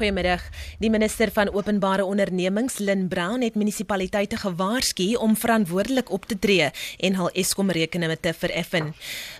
Goeiemiddag. Die minister van Openbare Ondernemings, Lynn Brown, het munisipaliteite gewaarsku om verantwoordelik op te tree en hul Eskom rekeninge te vereffen.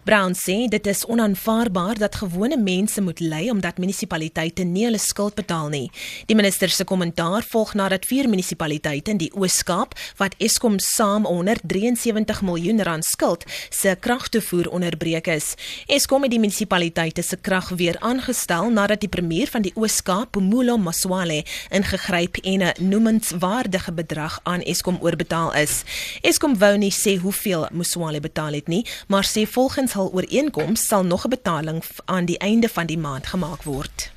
Brown sê dit is onaanvaarbaar dat gewone mense moet ly omdat munisipaliteite nie hulle skuld betaal nie. Die minister se kommentaar volg nadat vier munisipaliteite in die Oos-Kaap wat Eskom saam 173 miljoen rand skuld, se kragtoevoer onderbreek is. Eskom het die munisipaliteite se krag weer aangestel nadat die premier van die Oos-Kaap Mulo Maswale ingegryp en 'n noemenswaardige bedrag aan Eskom oorbetaal is. Eskom wou nie sê hoeveel Maswale betaal het nie, maar sê volgens hul ooreenkoms sal nog 'n betaling aan die einde van die maand gemaak word.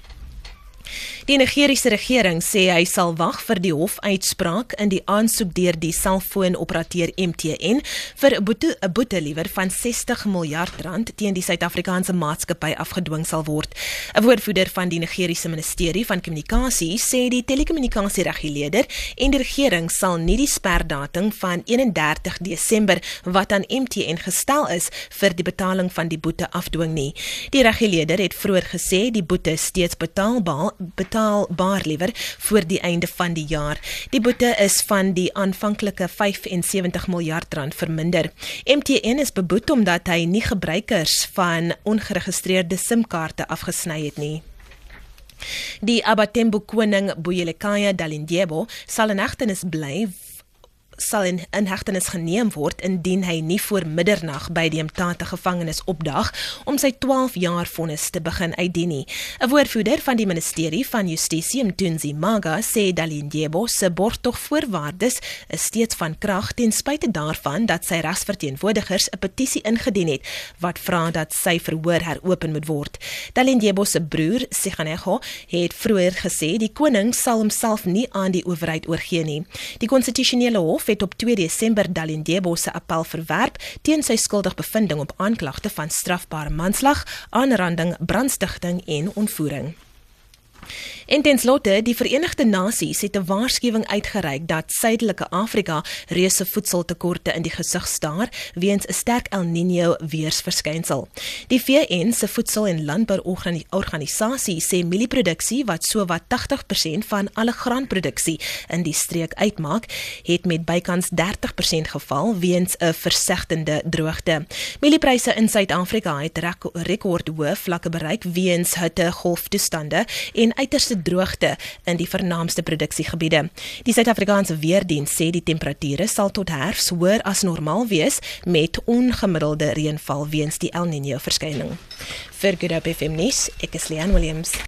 Die Nigeriese regering sê hy sal wag vir die hofuitspraak in die aansoek deur die selfoonoperateur MTN vir 'n boete 'n boete liewer van 60 miljard rand teen die Suid-Afrikaanse maatskappy afgedwing sal word. 'n Woordvoerder van die Nigeriese Ministerie van Kommunikasie sê die telekommunikasiereguleerder en die regering sal nie die sperdatum van 31 Desember wat aan MTN gestel is vir die betaling van die boete afdwing nie. Die reguleerder het vroeër gesê die boete steeds betaalbaar betaalbaar liewer voor die einde van die jaar. Die boete is van die aanvanklike 75 miljard rand verminder. MTN is beboet omdat hy nie gebruikers van ongeregistreerde SIM-kaarte afgesny het nie. Die Abatembu koning Boyelekaya Dalindyebo sal in hegtenis bly sal in inhegtenis geneem word indien hy nie voor middernag by die Mtata gevangenis opdag om sy 12 jaar vonnis te begin uitdien nie. 'n Woordvoerder van die Ministerie van Justisie, Mtunzi Maga, sê Dalindyebo se borgtog voorwaardes is steeds van krag ten spyte daarvan dat sy regsverteenwoordigers 'n petisie ingedien het wat vra dat sy verhoor heropen moet word. Dalindyebo se broer, Siganego, het vroeër gesê die koning sal homself nie aan die owerheid oorgee nie. Die konstitusionele hof het op 2 Desember Dalindyebo se appel verwerp teen sy skuldig bevinding op aanklagte van strafbare manslag, aanranding, brandstigting en ontvoering. En ten slotte, die Verenigde Nasies het 'n waarskuwing uitgereik dat Suidelike Afrika reuse voedseltekorte in die gesig staar weens 'n sterk El Niño weersverskynsel. Die VN se Voedsel- en Landbouorganisasie sê mielieproduksie wat sowat 80% van alle graanproduksie in die streek uitmaak, het met bykans 30% geval weens 'n versegtende droogte. Mieliepryse in Suid-Afrika het rekordhoë vlakke bereik weens hittegolftoestande en uiterste droogte in die vernaamste produksiegebiede. Die Suid-Afrikaanse Weerdiens sê die temperature sal tot herfs hoër as normaal wees met ongemiddelde reënval weens die El Niño verskyning. Vir Good Hope FM nuus, ek is Leon Williams.